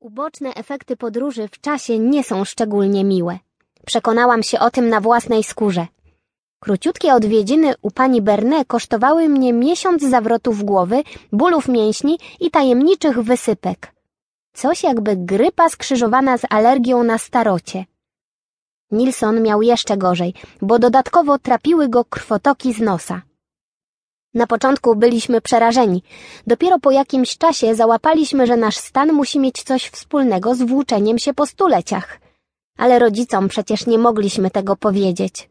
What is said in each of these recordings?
Uboczne efekty podróży w czasie nie są szczególnie miłe. Przekonałam się o tym na własnej skórze. Króciutkie odwiedziny u pani Berne kosztowały mnie miesiąc zawrotów głowy, bólów mięśni i tajemniczych wysypek. Coś jakby grypa skrzyżowana z alergią na starocie. Nilsson miał jeszcze gorzej, bo dodatkowo trapiły go krwotoki z nosa. Na początku byliśmy przerażeni. Dopiero po jakimś czasie załapaliśmy, że nasz stan musi mieć coś wspólnego z włóczeniem się po stuleciach. Ale rodzicom przecież nie mogliśmy tego powiedzieć.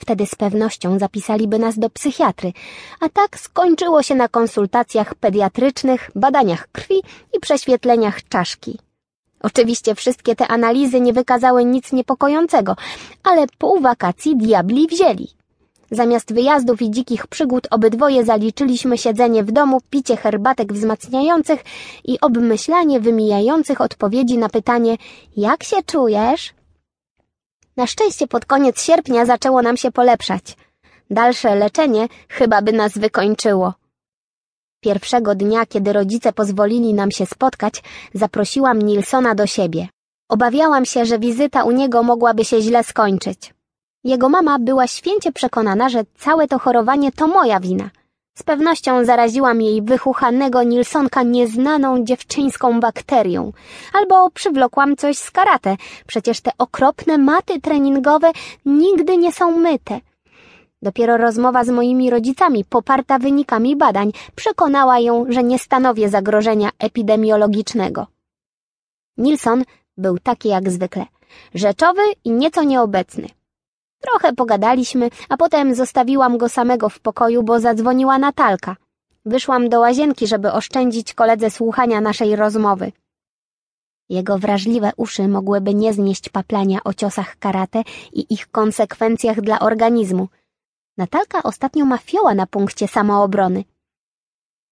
Wtedy z pewnością zapisaliby nas do psychiatry, a tak skończyło się na konsultacjach pediatrycznych, badaniach krwi i prześwietleniach czaszki. Oczywiście wszystkie te analizy nie wykazały nic niepokojącego, ale pół wakacji diabli wzięli. Zamiast wyjazdów i dzikich przygód obydwoje zaliczyliśmy siedzenie w domu, picie herbatek wzmacniających i obmyślanie wymijających odpowiedzi na pytanie jak się czujesz? Na szczęście pod koniec sierpnia zaczęło nam się polepszać. Dalsze leczenie chyba by nas wykończyło. Pierwszego dnia, kiedy rodzice pozwolili nam się spotkać, zaprosiłam Nilsona do siebie. Obawiałam się, że wizyta u niego mogłaby się źle skończyć. Jego mama była święcie przekonana, że całe to chorowanie to moja wina. Z pewnością zaraziłam jej wychuchanego Nilsonka nieznaną dziewczyńską bakterią. Albo przywlokłam coś z karate. Przecież te okropne maty treningowe nigdy nie są myte. Dopiero rozmowa z moimi rodzicami, poparta wynikami badań, przekonała ją, że nie stanowię zagrożenia epidemiologicznego. Nilson był taki jak zwykle. Rzeczowy i nieco nieobecny. Trochę pogadaliśmy, a potem zostawiłam go samego w pokoju, bo zadzwoniła Natalka. Wyszłam do łazienki, żeby oszczędzić koledze słuchania naszej rozmowy. Jego wrażliwe uszy mogłyby nie znieść paplania o ciosach karate i ich konsekwencjach dla organizmu. Natalka ostatnio ma fioła na punkcie samoobrony.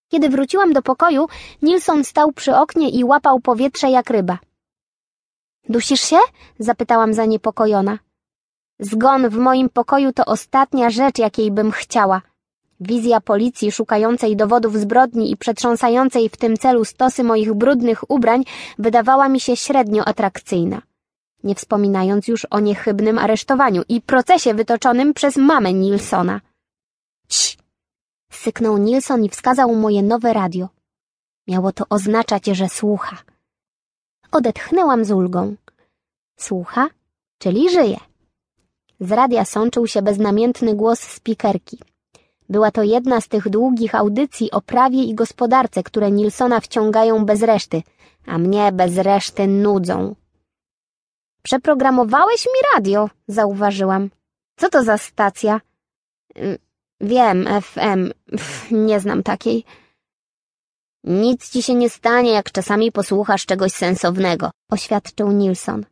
Kiedy wróciłam do pokoju, Nilsson stał przy oknie i łapał powietrze jak ryba. Dusisz się? zapytałam zaniepokojona. Zgon w moim pokoju to ostatnia rzecz, jakiej bym chciała. Wizja policji szukającej dowodów zbrodni i przetrząsającej w tym celu stosy moich brudnych ubrań wydawała mi się średnio atrakcyjna. Nie wspominając już o niechybnym aresztowaniu i procesie wytoczonym przez mamę Nilsona. Cii! Syknął Nilson i wskazał moje nowe radio. Miało to oznaczać, że słucha. Odetchnęłam z ulgą. Słucha, czyli żyje. Z radia sączył się beznamiętny głos spikerki. Była to jedna z tych długich audycji o prawie i gospodarce, które Nilsona wciągają bez reszty, a mnie bez reszty nudzą. Przeprogramowałeś mi radio, zauważyłam. Co to za stacja? Y, wiem, FM. Pff, nie znam takiej. Nic ci się nie stanie, jak czasami posłuchasz czegoś sensownego, oświadczył Nilson.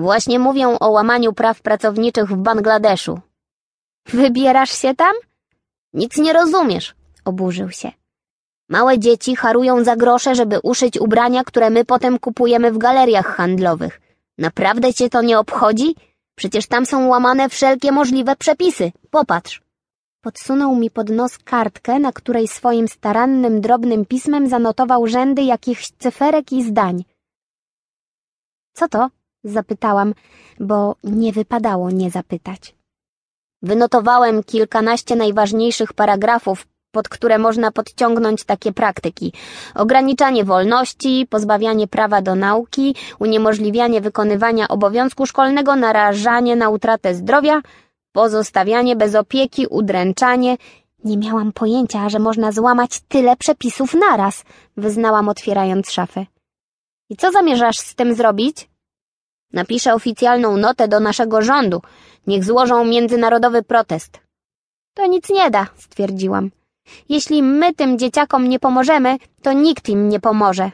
Właśnie mówią o łamaniu praw pracowniczych w Bangladeszu. Wybierasz się tam? Nic nie rozumiesz, oburzył się. Małe dzieci harują za grosze, żeby uszyć ubrania, które my potem kupujemy w galeriach handlowych. Naprawdę cię to nie obchodzi? Przecież tam są łamane wszelkie możliwe przepisy. Popatrz. Podsunął mi pod nos kartkę, na której swoim starannym, drobnym pismem zanotował rzędy jakichś cyferek i zdań. Co to? Zapytałam, bo nie wypadało nie zapytać. Wynotowałem kilkanaście najważniejszych paragrafów, pod które można podciągnąć takie praktyki. Ograniczanie wolności, pozbawianie prawa do nauki, uniemożliwianie wykonywania obowiązku szkolnego, narażanie na utratę zdrowia, pozostawianie bez opieki, udręczanie. Nie miałam pojęcia, że można złamać tyle przepisów naraz, wyznałam otwierając szafę. I co zamierzasz z tym zrobić? Napiszę oficjalną notę do naszego rządu. Niech złożą międzynarodowy protest. To nic nie da, stwierdziłam. Jeśli my tym dzieciakom nie pomożemy, to nikt im nie pomoże.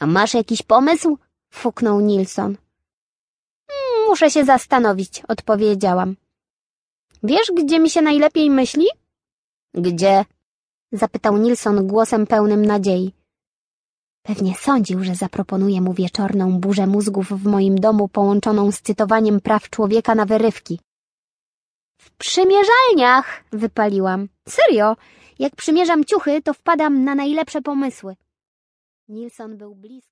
A masz jakiś pomysł? fuknął Nilsson. Hmm, muszę się zastanowić, odpowiedziałam. Wiesz, gdzie mi się najlepiej myśli? Gdzie? zapytał Nilsson głosem pełnym nadziei. Pewnie sądził, że zaproponuję mu wieczorną burzę mózgów w moim domu połączoną z cytowaniem praw człowieka na wyrywki. W przymierzalniach, wypaliłam. Serio, jak przymierzam ciuchy, to wpadam na najlepsze pomysły. Nilsson był bliski.